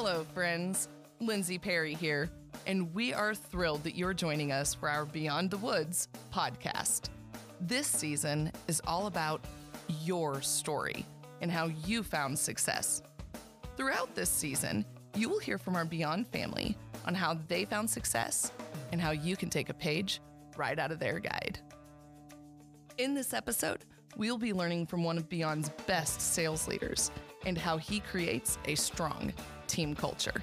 Hello, friends. Lindsay Perry here, and we are thrilled that you're joining us for our Beyond the Woods podcast. This season is all about your story and how you found success. Throughout this season, you will hear from our Beyond family on how they found success and how you can take a page right out of their guide. In this episode, we'll be learning from one of Beyond's best sales leaders and how he creates a strong team culture.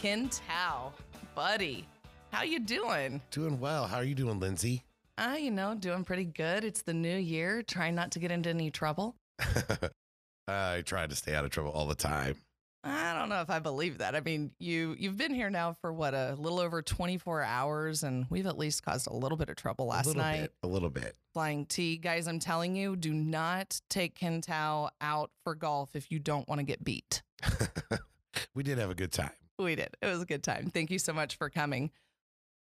Ken Tow, buddy, how you doing? Doing well. How are you doing, Lindsay? Uh, you know, doing pretty good. It's the new year, trying not to get into any trouble. I try to stay out of trouble all the time. I don't know if I believe that. I mean, you you've been here now for what a little over 24 hours and we've at least caused a little bit of trouble last a little night. Bit, a little bit. Flying T, guys, I'm telling you, do not take Ken Tow out for golf if you don't want to get beat. we did have a good time. We did. It was a good time. Thank you so much for coming.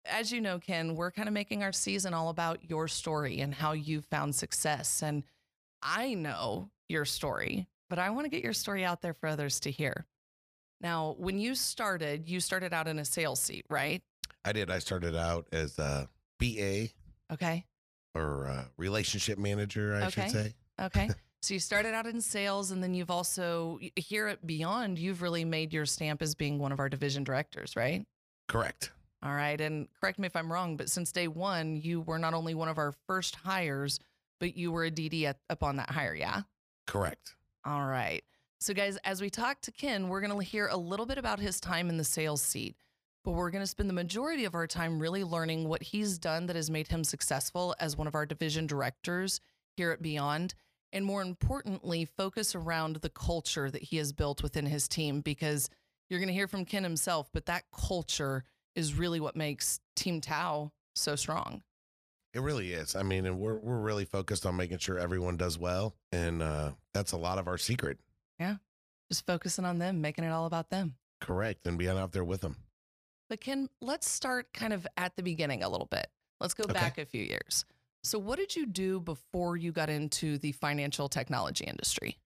As you know, Ken, we're kind of making our season all about your story and how you found success. And I know your story, but I want to get your story out there for others to hear. Now, when you started, you started out in a sales seat, right? I did. I started out as a BA Okay. or a relationship manager, I Okay. should say. Okay. so you started out in sales, and then you've also, here at Beyond, you've really made your stamp as being one of our division directors, right? Correct. All right. And correct me if I'm wrong, but since day one, you were not only one of our first hires, but you were a DD at, upon that hire. Yeah. Correct. All right. So, guys, as we talk to Ken, we're going to hear a little bit about his time in the sales seat, but we're going to spend the majority of our time really learning what he's done that has made him successful as one of our division directors here at Beyond. And more importantly, focus around the culture that he has built within his team because you're going to hear from Ken himself, but that culture is really what makes Team Tow so strong. It really is. I mean, and we're we're really focused on making sure everyone does well, and uh, that's a lot of our secret. Just focusing on them, making it all about them. Correct, and being out there with them. But Ken, let's start kind of at the beginning a little bit. Let's go Okay. back a few years. So, what did you do before you got into the financial technology industry?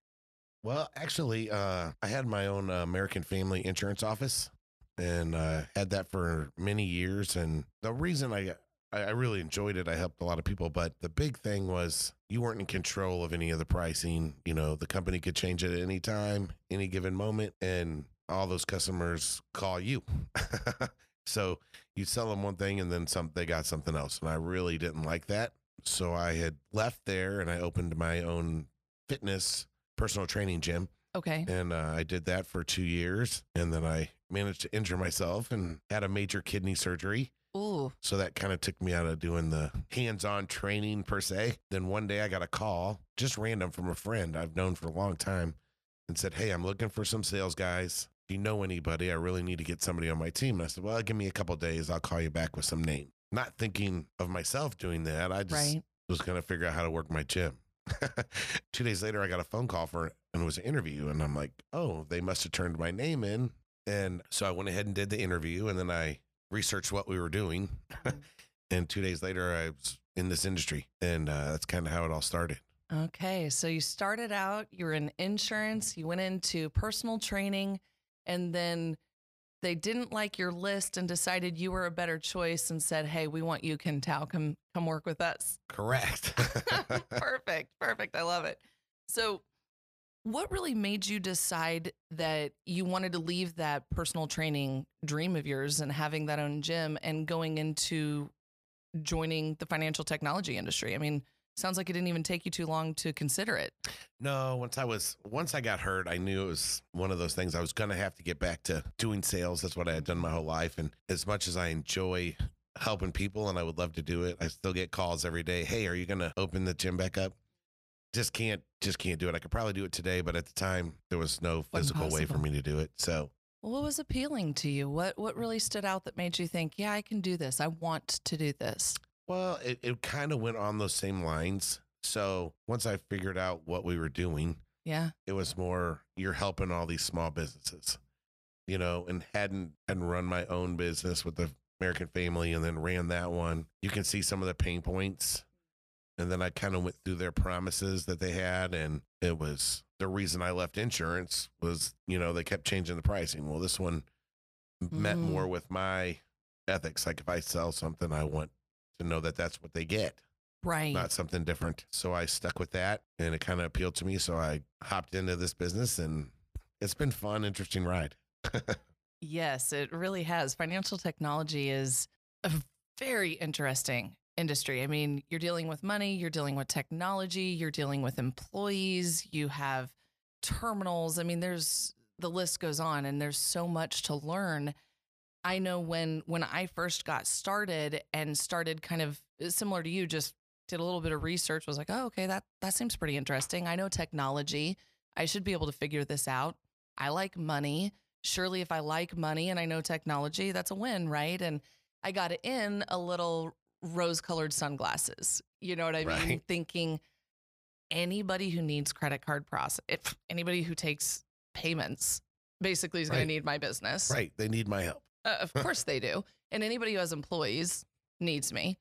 Well, actually, uh, I had my own uh, American Family Insurance office, and uh, had that for many years. And the reason I I I really enjoyed it, I helped a lot of people. But the big thing was you weren't in control of any of the pricing. You know, the company could change it at any time, any given moment, and all those customers call you. so you sell them one thing, and then some they got something else, and I really didn't like that. So I had left there, and I opened my own fitness personal training gym Okay. and uh, I did that for two years, and then I managed to injure myself and had a major kidney surgery. Ooh. So that kind of took me out of doing the hands-on training per se. Then one day I got a call, just random from a friend I've known for a long time, and said, "Hey, I'm looking for some sales guys. Do you know anybody, I really need to get somebody on my team." And I said, "Well, give me a couple days. I'll call you back with some name." Not thinking of myself doing that. I just Right. was going to figure out how to work my gym. Two days later, I got a phone call for and it was an interview, and I'm like, oh, they must have turned my name in. And so I went ahead and did the interview, and then I researched what we were doing. and two days later, I was in this industry, and uh, that's kind of how it all started. Okay. So, you started out, you were in insurance, you went into personal training, and then they didn't like your list and decided you were a better choice and said, Hey, we want you, Ken Tow, come, come work with us. Correct. perfect. Perfect. I love it. So, what really made you decide that you wanted to leave that personal training dream of yours and having that own gym and going into joining the financial technology industry? I mean, sounds like it didn't even take you too long to consider it. No, once I was once I got hurt, I knew it was one of those things I was going to have to get back to doing sales. That's what I had done my whole life and as much as I enjoy helping people and I would love to do it, I still get calls every day, "Hey, are you going to open the gym back up?" Just can't just can't do it. I could probably do it today, but at the time there was no physical way for me to do it. So, What was appealing to you? What what really stood out that made you think, yeah, I can do this. I want to do this. well, it, it kind of went on those same lines. So, once I figured out what we were doing, Yeah. it was more you're helping all these small businesses you know and hadn't hadn't run my own business with the american family and then ran that one you can see some of the pain points And then I kind of went through their promises that they had. And it was the reason I left insurance was, you know, they kept changing the pricing. Well, this one met Mhm. more with my ethics. Like if I sell something, I want to know that that's what they get, Right. not something different. So I stuck with that and it kind of appealed to me. So I hopped into this business and it's been fun, interesting ride. Yes, it really has. Financial technology is a very interesting industry. I mean, you're dealing with money, you're dealing with technology, you're dealing with employees, you have terminals. I mean, there's the list goes on and there's so much to learn. I know when when I first got started and started kind of similar to you just did a little bit of research was like, "Oh, okay, that that seems pretty interesting. I know technology. I should be able to figure this out. I like money surely if I like money and I know technology, that's a win, right? And I got in a little rose colored sunglasses. You know what I mean? Right. Thinking anybody who needs credit card process, if anybody who takes payments basically is going to need my business. right. They need my help. Uh, of course they do. And anybody who has employees needs me.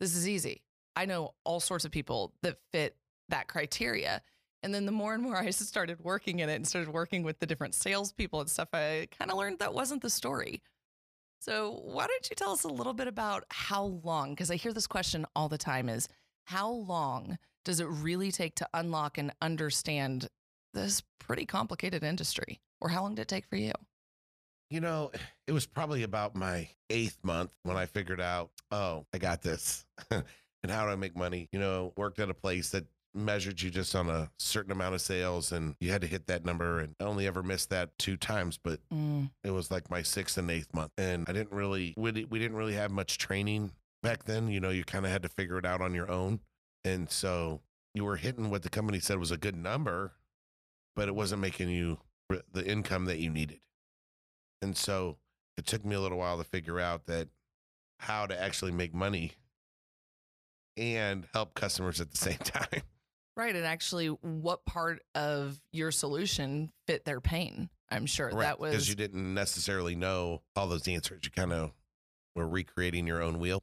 This is easy. I know all sorts of people that fit that criteria. And then the more and more I started working in it and started working with the different salespeople and stuff, I kind of learned that wasn't the story. So why don't you tell us a little bit about how long? Because I hear this question all the time: is how long does it really take to unlock and understand this pretty complicated industry? Or how long did it take for you? You know, it was probably about my eighth month when I figured out, oh, I got this. and how do I make money? You know, worked at a place that measured you just on a certain amount of sales and you had to hit that number. And I only ever missed that two times, but Mm, it was like my sixth and eighth month. And I didn't really, we, we didn't really have much training back then. You know, you kind of had to figure it out on your own. And so you were hitting what the company said was a good number, but it wasn't making you the income that you needed. And so it took me a little while to figure out that how to actually make money and help customers at the same time. Right. And actually, what part of your solution fit their pain? I'm sure that was because you didn't necessarily know all those answers. You kind of were recreating your own wheel.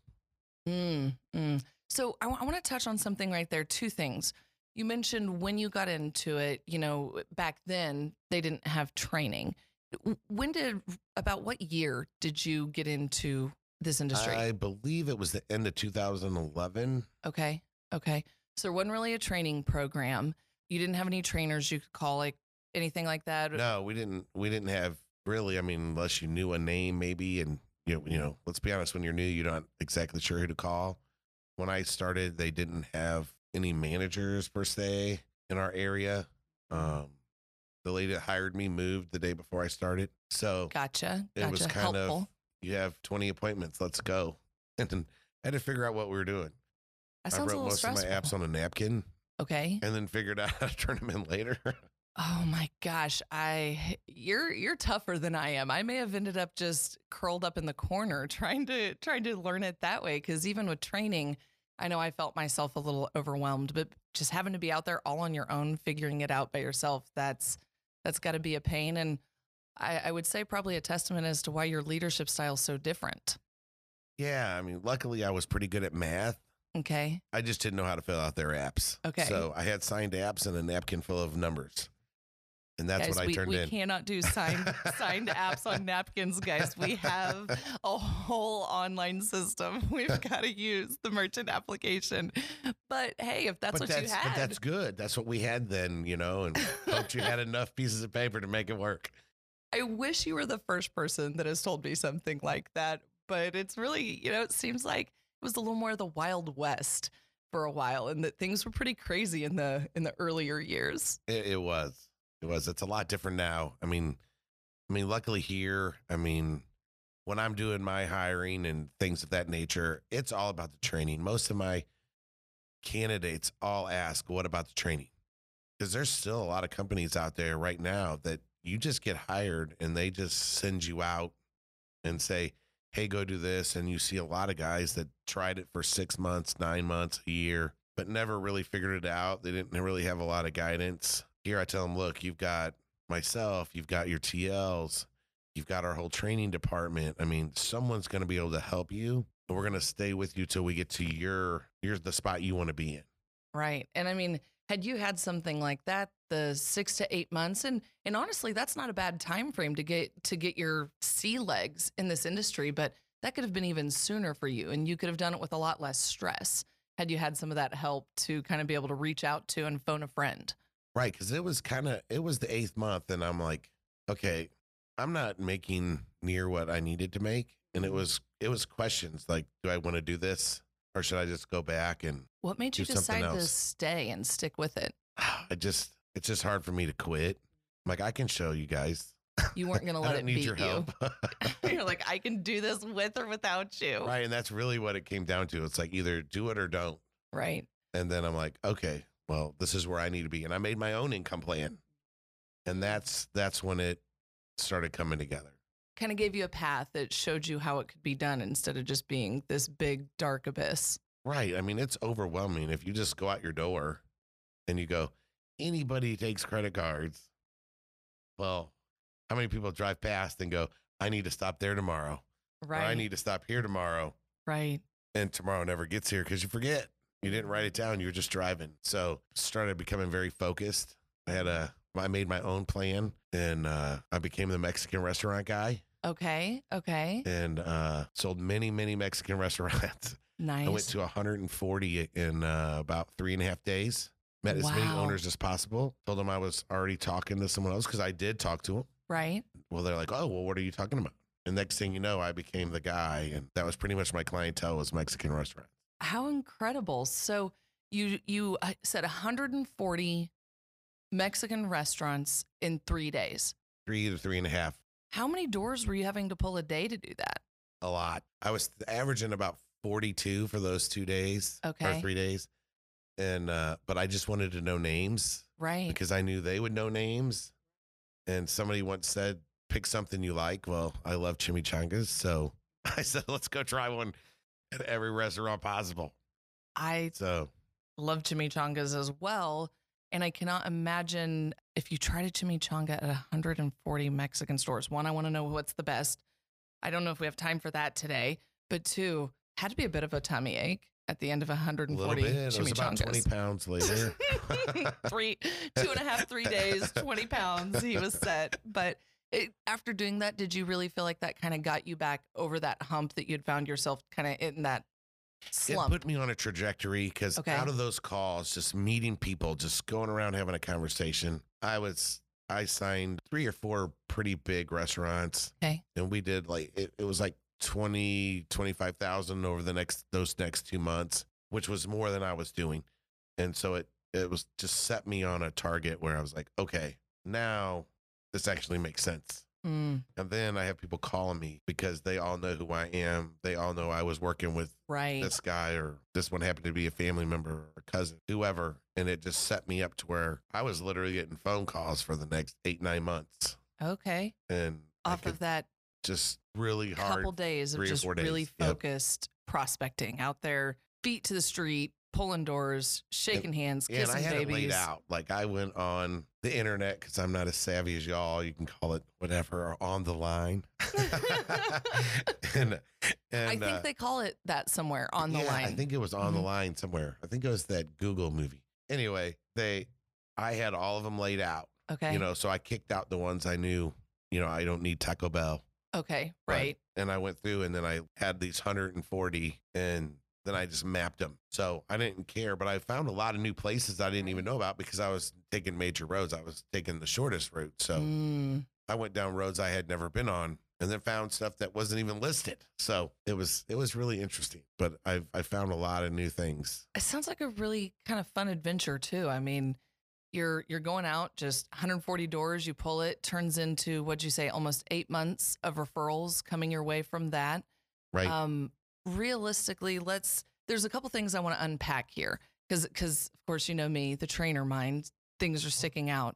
Mm, mm. So I want to touch on something right there. Two things. You mentioned when you got into it, you know, back then they didn't have training. When did, about what year did you get into this industry? I believe it was the end of 2011. okay. Okay. So there wasn't really a training program. You didn't have any trainers you could call, like anything like that. No, we didn't. We didn't have really. I mean, unless you knew a name, maybe. And you know, you know, let's be honest. When you're new, you're not exactly sure who to call. When I started, they didn't have any managers per se in our area. Um, the lady that hired me moved the day before I started, so Gotcha. it Gotcha. was kind Helpful. of you have 20 appointments. Let's go. And then I had to figure out what we were doing. That I sounds a wrote little most stressful. of my apps on a napkin okay. and then figured out how to turn them in later. Oh my gosh, I you're you're tougher than I am. I may have ended up just curled up in the corner trying to trying to learn it that way cuz even with training, I know I felt myself a little overwhelmed, but just having to be out there all on your own figuring it out by yourself, that's that's got to be a pain and I, I would say probably a testament as to why your leadership style is so different. yeah, I mean, luckily I was pretty good at math. Okay. I just didn't know how to fill out their apps. Okay. So I had signed apps and a napkin full of numbers. And that's guys, what I we, turned we in. cannot do signed signed apps on napkins, guys. We have a whole online system. We've got to use the merchant application. But hey, if that's but what that's you had, but that's good. That's what we had then, you know, and hoped you had enough pieces of paper to make it work. I wish you were the first person that has told me something like that. But it's really, you know, it seems like was a little more of the Wild West for a while, and that things were pretty crazy in the in the earlier years. It, it was. It was. It's a lot different now. I mean, I mean, luckily here, I mean, when I'm doing my hiring and things of that nature, it's all about the training. Most of my candidates all ask, "What about the training?" Because there's still a lot of companies out there right now that you just get hired and they just send you out and say, "Hey, go do this." And you see a lot of guys that tried it for six months, nine months, a year, but never really figured it out. They didn't really have a lot of guidance. Here, I tell them, "Look, you've got myself, you've got your TLs, you've got our whole training department. I mean, someone's going to be able to help you, and we're going to stay with you till we get to your here's the spot you want to be in." Right. And I mean, had you had something like that, the six to eight months, and and honestly, that's not a bad time frame to get to get your sea legs in this industry, but that could have been even sooner for you, and you could have done it with a lot less stress had you had some of that help to kind of be able to reach out to and phone a friend. Right, because it was kind of it was the eighth month, and I'm like, okay, I'm not making near what I needed to make, and it Mm-hmm. was it was questions like, do I want to do this or should I just go back and What made you decide to stay and stick with it? I just it's just hard for me to quit. I'm like I can show you guys. You weren't going to I let it need beat your you. help. You're like, I can do this with or without you. right, and that's really what it came down to. It's like either do it or don't. Right. And then I'm like, okay, well, this is where I need to be. And I made my own income plan. And that's that's when it started coming together. Kind of gave you a path that showed you how it could be done instead of just being this big dark abyss. Right. I mean, it's overwhelming if you just go out your door and you go, anybody takes credit cards. Well, how many people drive past and go, I need to stop there tomorrow, Right. or I need to stop here tomorrow, right. and tomorrow never gets here because you forget. You didn't write it down. You were just driving. So started becoming very focused. I had a, I made my own plan, and uh, I became the Mexican restaurant guy, Okay. Okay. and uh, sold many, many Mexican restaurants. Nice. I went to 140 in uh, about three and a half days. Met as many owners as possible. Told them I was already talking to someone else because I did talk to them. right. Well, they're like, "Oh, well, what are you talking about?" And next thing you know, I became the guy, and that was pretty much my clientele was Mexican restaurants. How incredible. So you you uh, said 140 Mexican restaurants in 3 days. Three to three and a half, How many doors were you having to pull a day to do that? a lot. I was averaging about 42 for those two days Okay. or three days, and uh, but I just wanted to know names. Right. because I knew they would know names. And somebody once said, pick something you like. Well, I love chimichangas. So I said, let's go try one at every restaurant possible. I So love chimichangas as well. And I cannot imagine if you tried a chimichanga at 140 Mexican stores. One, I want to know what's the best. I don't know if we have time for that today. But two, had to be a bit of a tummy ache at the end of 140 a 140 little bit. It was about 20 pounds later. three, two and a half, three days, 20 pounds. He was set. But it, after doing that, did you really feel like that kind of got you back over that hump that you'd found yourself kind of in that It put me on a trajectory because Okay. out of those calls, just meeting people, just going around having a conversation, I was, I signed three or four pretty big restaurants. Okay. And we did like, it, it was like 20, 25,000 over the next, those next two months, which was more than I was doing. And so it, it was just set me on a target where I was like, okay, now this actually makes sense. Mm, And then I have people calling me because they all know who I am. They all know I was working with right. this guy or this one happened to be a family member or a cousin, whoever. And it just set me up to where I was literally getting phone calls for the next eight, nine months. Okay. And Off of that just really hard. couple days of just really days. Yep. focused prospecting out there, feet to the street, pulling doors, shaking hands, Yeah, and I had babies. it laid out. Like I went on the internet because I'm not as savvy as y'all. You can call it whatever or on the line. and and I think uh, they call it that somewhere on the yeah, line. I think it was on the Mhm. line somewhere. I think it was that Google movie. Anyway, they, I had all of them laid out. okay. You know, so I kicked out the ones I knew. You know, I don't need Taco Bell. okay. but- Right. And I went through, and then I had these 140, and then I just mapped them. So I didn't care, but I found a lot of new places I didn't even know about because I was taking major roads. I was taking the shortest route. So Mm, I went down roads I had never been on and then found stuff that wasn't even listed. So it was it was really interesting. But I I found a lot of new things. it sounds like a really kind of fun adventure too. I mean, you're you're going out just 140 doors, you pull it, turns into what'd you say, almost eight months of referrals coming your way from that. Right. Um, realistically, let's. There's a couple things I want to unpack here because because of course you know me, the trainer mind, things are sticking out.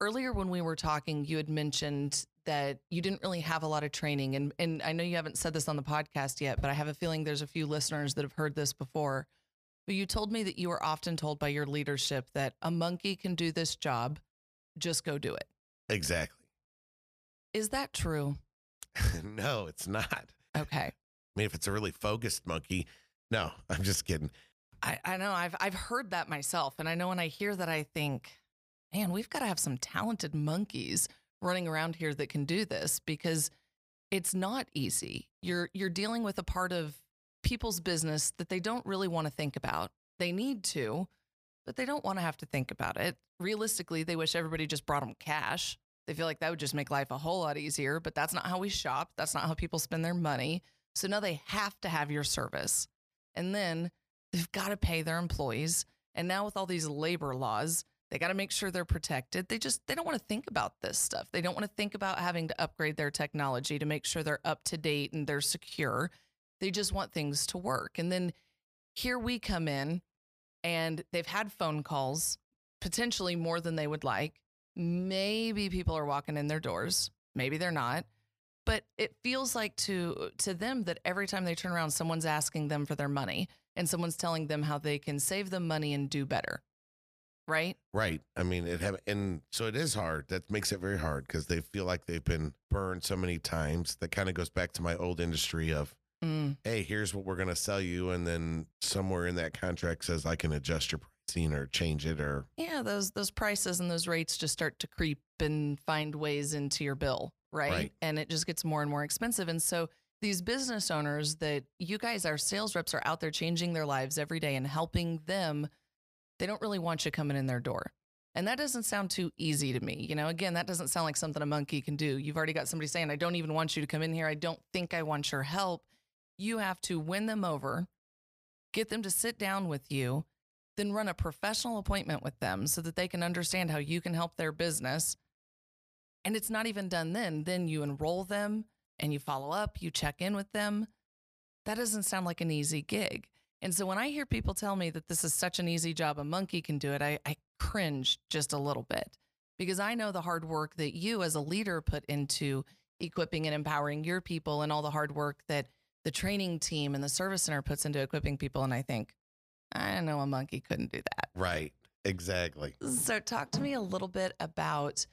Earlier when we were talking, you had mentioned that you didn't really have a lot of training, and and I know you haven't said this on the podcast yet, but I have a feeling there's a few listeners that have heard this before. But you told me that you were often told by your leadership that a monkey can do this job, just go do it. exactly. Is that true? no, it's not. Okay. I mean, if it's a really focused monkey, no, I'm just kidding. I, I know I've I've heard that myself, and I know when I hear that, I think, man, we've got to have some talented monkeys running around here that can do this because it's not easy. You're you're dealing with a part of people's business that they don't really want to think about. They need to, but they don't want to have to think about it. Realistically, they wish everybody just brought them cash. They feel like that would just make life a whole lot easier, but that's not how we shop. That's not how people spend their money. So now they have to have your service. And then they've got to pay their employees. And now with all these labor laws, they got to make sure they're protected. They just they don't want to think about this stuff. They don't want to think about having to upgrade their technology to make sure they're up to date and they're secure. They just want things to work. And then here we come in and they've had phone calls, potentially more than they would like. Maybe people are walking in their doors, maybe they're not. But it feels like to to them that every time they turn around someone's asking them for their money and someone's telling them how they can save them money and do better. Right? Right. I mean, it have, and so it is hard. That makes it very hard because they feel like they've been burned so many times. That kind of goes back to my old industry of, Mm. hey, here's what we're going to sell you. And then somewhere in that contract says I can adjust your pricing or change it or, Yeah, those those prices and those rates just start to creep and find ways into your bill, right? Right. And it just gets more and more expensive. And so these business owners that you guys, our sales reps, are out there changing their lives every day and helping them. They don't really want you coming in their door. And that doesn't sound too easy to me. You know, again, that doesn't sound like something a monkey can do. You've already got somebody saying, I don't even want you to come in here. I don't think I want your help. You have to win them over, get them to sit down with you, then run a professional appointment with them so that they can understand how you can help their business. And it's not even done then. Then you enroll them and you follow up, you check in with them. That doesn't sound like an easy gig. And so when I hear people tell me that this is such an easy job, a monkey can do it, I, I cringe just a little bit because I know the hard work that you as a leader put into equipping and empowering your people and all the hard work that the training team and the service center puts into equipping people. And I think, I know a monkey couldn't do that. right. Exactly. So, talk to me a little bit about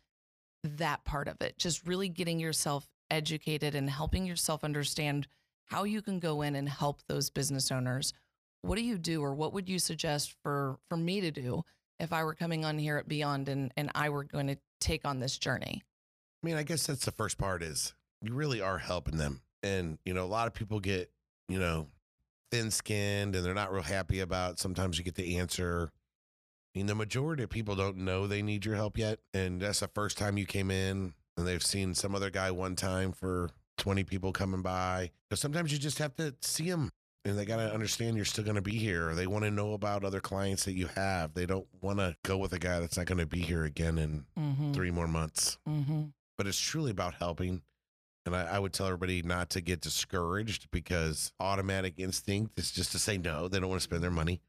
that part of it. Just really getting yourself educated and helping yourself understand how you can go in and help those business owners. What do you do, or what would you suggest for for me to do if I were coming on here at Beyond and and I were going to take on this journey? I mean, I guess that's the first part is you really are helping them. And, you know, a lot of people get, you know, thin skinned and they're not real happy about sometimes you get the answer. I mean, the majority of people don't know they need your help yet. And that's the first time you came in and they've seen some other guy one time for 20 people coming by. But sometimes you just have to see them and they got to understand you're still going to be here. They want to know about other clients that you have. They don't want to go with a guy that's not going to be here again in Mm-hmm. three more months Mm-hmm. but it's truly about helping. And I, I would tell everybody not to get discouraged because automatic instinct is just to say no. They don't want to spend their money.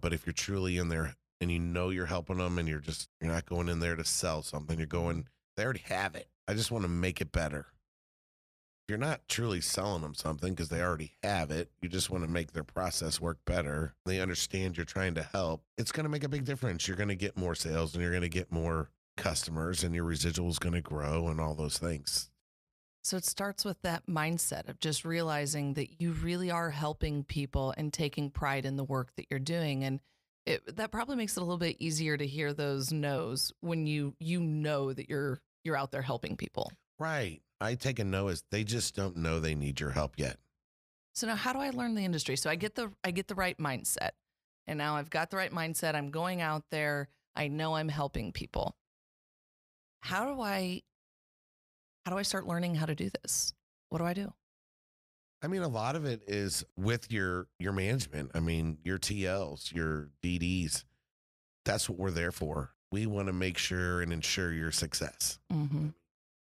But if you're truly in there and you know you're helping them and you're just, you're not going in there to sell something, you're going, they already have it. I just want to make it better. You're not truly selling them something because they already have it. You just want to make their process work better. They understand you're trying to help. It's going to make a big difference. You're going to get more sales and you're going to get more customers and your residual is going to grow and all those things. So it starts with that mindset of just realizing that you really are helping people and taking pride in the work that you're doing. And it, that probably makes it a little bit easier to hear those no's when you you know that you're you're out there helping people. Right. I take a no as they just don't know they need your help yet. So now how do I learn the industry? So I get the I get the right mindset. And now I've got the right mindset. I'm going out there. I know I'm helping people. How do I how do I start learning how to do this? What do I do? I mean, a lot of it is with your your management. I mean, your TLs, your DDs. That's what we're there for. We want to make sure and ensure your success. Mm-hmm.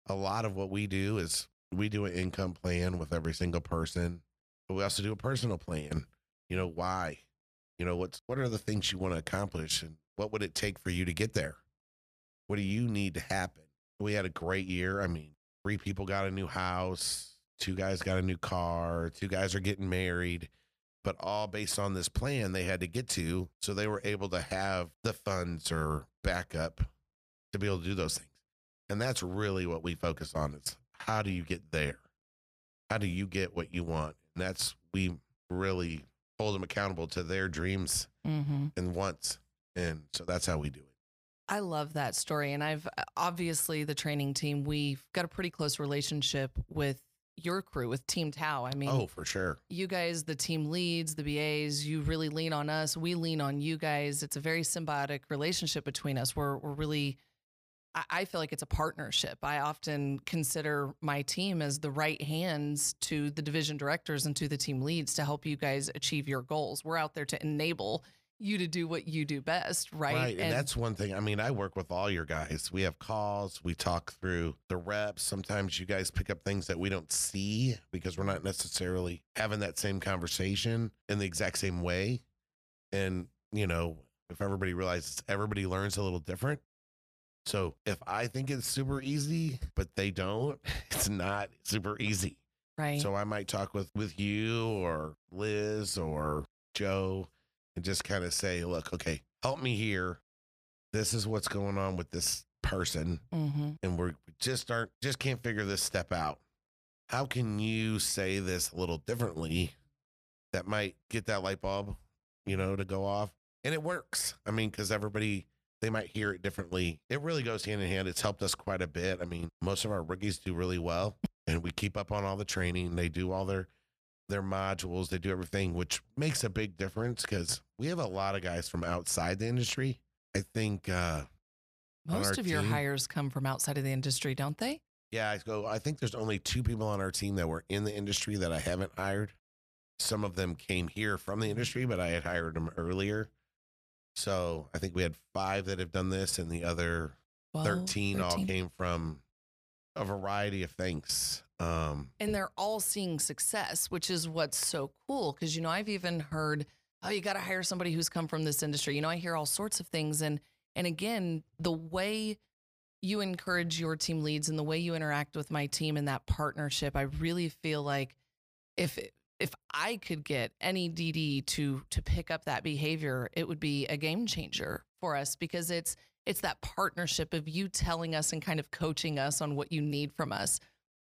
A lot of what we do is we do an income plan with every single person, but we also do a personal plan. You know why? You know what's what are the things you want to accomplish, and what would it take for you to get there? What do you need to happen? We had a great year. I mean, three people got a new house, two guys got a new car, two guys are getting married, but all based on this plan they had to get to. So they were able to have the funds or backup to be able to do those things. And that's really what we focus on is how do you get there? How do you get what you want? And that's we really hold them accountable to their dreams Mm-hmm. and wants. And so that's how we do it. I love that story. And I've obviously the training team, we've got a pretty close relationship with your crew, with Team Tow. I mean, oh, for sure. you guys, the team leads, the BAs, you really lean on us. We lean on you guys. It's a very symbiotic relationship between us. We're, we're really, I, I feel like it's a partnership. I often consider my team as the right hands to the division directors and to the team leads to help you guys achieve your goals. We're out there to enable you to do what you do best, right? Right, And, that's one thing. I mean, I work with all your guys. We have calls, we talk through the reps. Sometimes you guys pick up things that we don't see because we're not necessarily having that same conversation in the exact same way. And, you know, if everybody realizes everybody learns a little different. So if I think it's super easy, but they don't, it's not super easy. right. So I might talk with with you or Liz or Joe and just kind of say, look, okay, help me here. This is what's going on with this person, mm-hmm. and we're we just aren't just can't figure this step out. How can you say this a little differently that might get that light bulb, you know, to go off? And it works. I mean, because everybody they might hear it differently. It really goes hand in hand. It's helped us quite a bit. I mean, most of our rookies do really well, and we keep up on all the training. They do all their their modules. They do everything, which makes a big difference because we have a lot of guys from outside the industry. I think, uh, Most of your team- hires come from outside of the industry, don't they? yeah, I go. I think there's only two people on our team that were in the industry that I haven't hired. Some of them came here from the industry, but I had hired them earlier. So I think we had five that have done this, and the other 12, 13, all came from a variety of things. Um, and they're all seeing success, which is what's so cool. Because you know, I've even heard, oh, you got to hire somebody who's come from this industry. You know, I hear all sorts of things, and and again, the way you encourage your team leads and the way you interact with my team in that partnership, I really feel like if if I could get any DD to to pick up that behavior, it would be a game changer for us because it's it's that partnership of you telling us and kind of coaching us on what you need from us.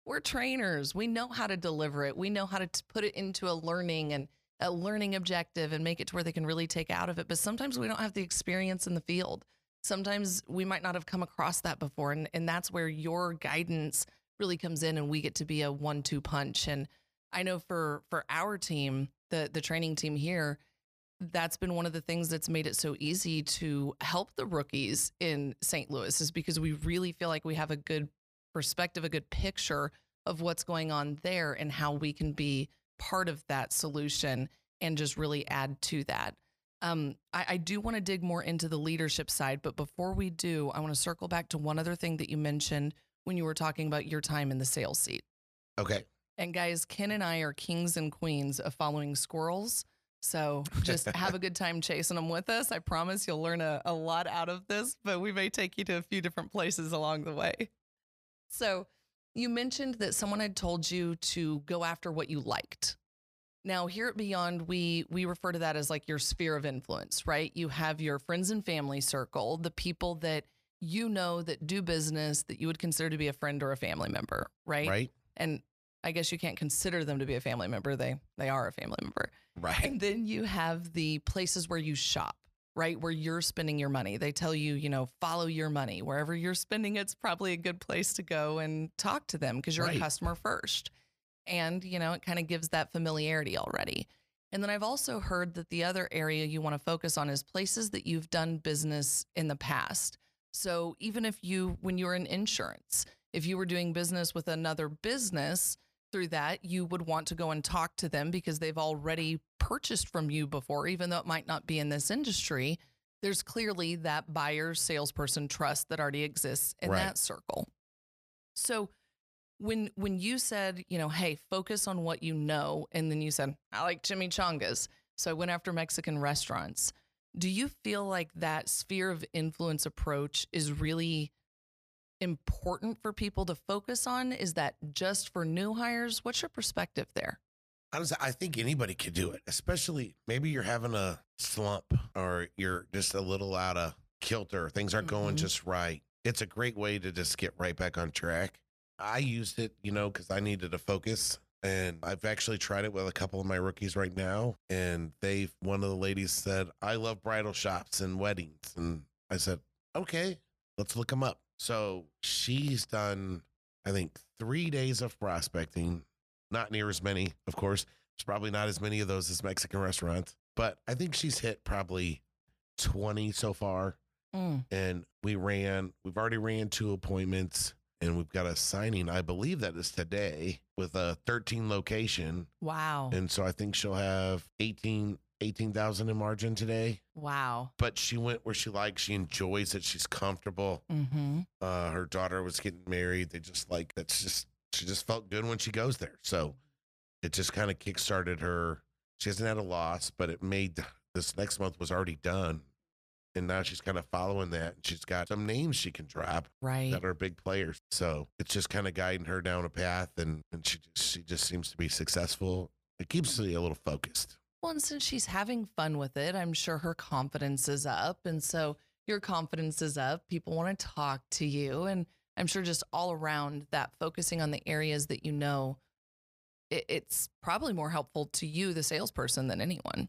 We're trainers. We know how to deliver it. We know how to t- put it into a learning and a learning objective and make it to where they can really take out of it. But sometimes we don't have the experience in the field. Sometimes we might not have come across that before. And, and that's where your guidance really comes in and we get to be a one two punch. And I know for for our team, the the training team here, that's been one of the things that's made it so easy to help the rookies in St. Louis is because we really feel like we have a good perspective, a good picture of what's going on there and how we can be part of that solution and just really add to that. Um, I, I do want to dig more into the leadership side, but before we do, I want to circle back to one other thing that you mentioned when you were talking about your time in the sales seat. okay. And guys, Ken and I are kings and queens of following squirrels. So just have a good time chasing them with us. I promise you'll learn a, a lot out of this, but we may take you to a few different places along the way. So you mentioned that someone had told you to go after what you liked. Now here at Beyond, we we refer to that as like your sphere of influence, right? You have your friends and family circle, the people that you know that do business that you would consider to be a friend or a family member, right? Right. and I guess you can't consider them to be a family member. They they are a family member. Right. And then you have the places where you shop, right? Where you're spending your money. They tell you, you know, follow your money. Wherever you're spending, it's probably a good place to go and talk to them because you're Right. a customer first. And, you know, it kind of gives that familiarity already. And then I've also heard that the other area you want to focus on is places that you've done business in the past. So even if you, when you're in insurance, if you were doing business with another business through that, you would want to go and talk to them because they've already purchased from you before, even though it might not be in this industry. There's clearly that buyer salesperson trust that already exists in Right. that circle. So when when you said, you know, hey, focus on what you know, and then you said, I like chimichangas. So I went after Mexican restaurants. Do you feel like that sphere of influence approach is really important for people to focus on? Is that just for new hires? What's your perspective there? Honestly, I think anybody could do it, especially maybe you're having a slump or you're just a little out of kilter. Things aren't going Mhm. just right. It's a great way to just get right back on track. I used it, you know, because I needed to focus And I've actually tried it with a couple of my rookies right now. And they, one of the ladies said, I love bridal shops and weddings. And I said, okay, let's look them up. So she's done, I think, three days of prospecting, not near as many, of course. It's probably not as many of those as Mexican restaurants, but I think she's hit probably 20 so far. Mm. And we ran, we've already ran two appointments and we've got a signing, I believe that is today with a 13 location. Wow. And so I think she'll have 18, 18,000 in margin today. wow. But she went where she likes, she enjoys it, she's comfortable. Mm-hmm. Uh, her daughter was getting married. They just like, that's just, she just felt good when she goes there. So it just kind of kickstarted her. She hasn't had a loss, but it made this next month was already done. And now she's kind of following that. And She's got some names she can drop Right. that are big players. So it's just kind of guiding her down a path, and, and she she just seems to be successful. It keeps me a little focused. Well, and since she's having fun with it, I'm sure her confidence is up. And so your confidence is up. People want to talk to you. And I'm sure just all around that, focusing on the areas that you know, it, it's probably more helpful to you, the salesperson, than anyone.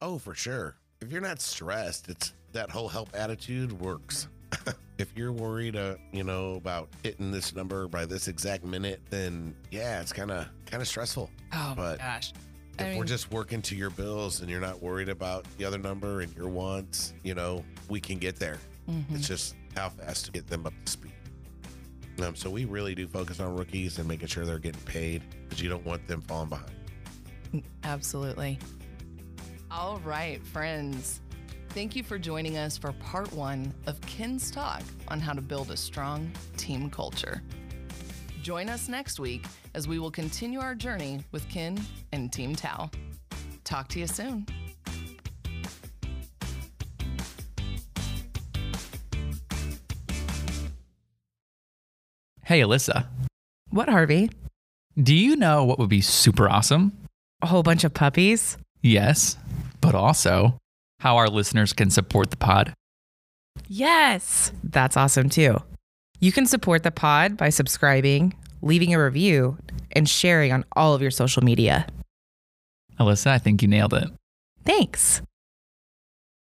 Oh, for sure. If you're not stressed, it's that whole help attitude works. if you're worried, uh, you know, about hitting this number by this exact minute, then yeah, it's kind of kind of stressful. Oh But my gosh. If I we're just working to your bills and you're not worried about the other number and your wants, you know, we can get there. Mhm. It's just how fast to get them up to speed. Um, so we really do focus on rookies and making sure they're getting paid because you don't want them falling behind. Absolutely. All right, friends. Thank you for joining us for part one of Ken's talk on how to build a strong team culture. Join us next week as we will continue our journey with Ken and Team Tow. Talk to you soon. Hey, Alyssa, What, Harvey? do you know what would be super awesome? A whole bunch of puppies? Yes, but also how our listeners can support the pod. Yes. That's awesome too. You can support the pod by subscribing, leaving a review, and sharing on all of your social media. Alyssa, I think you nailed it. Thanks.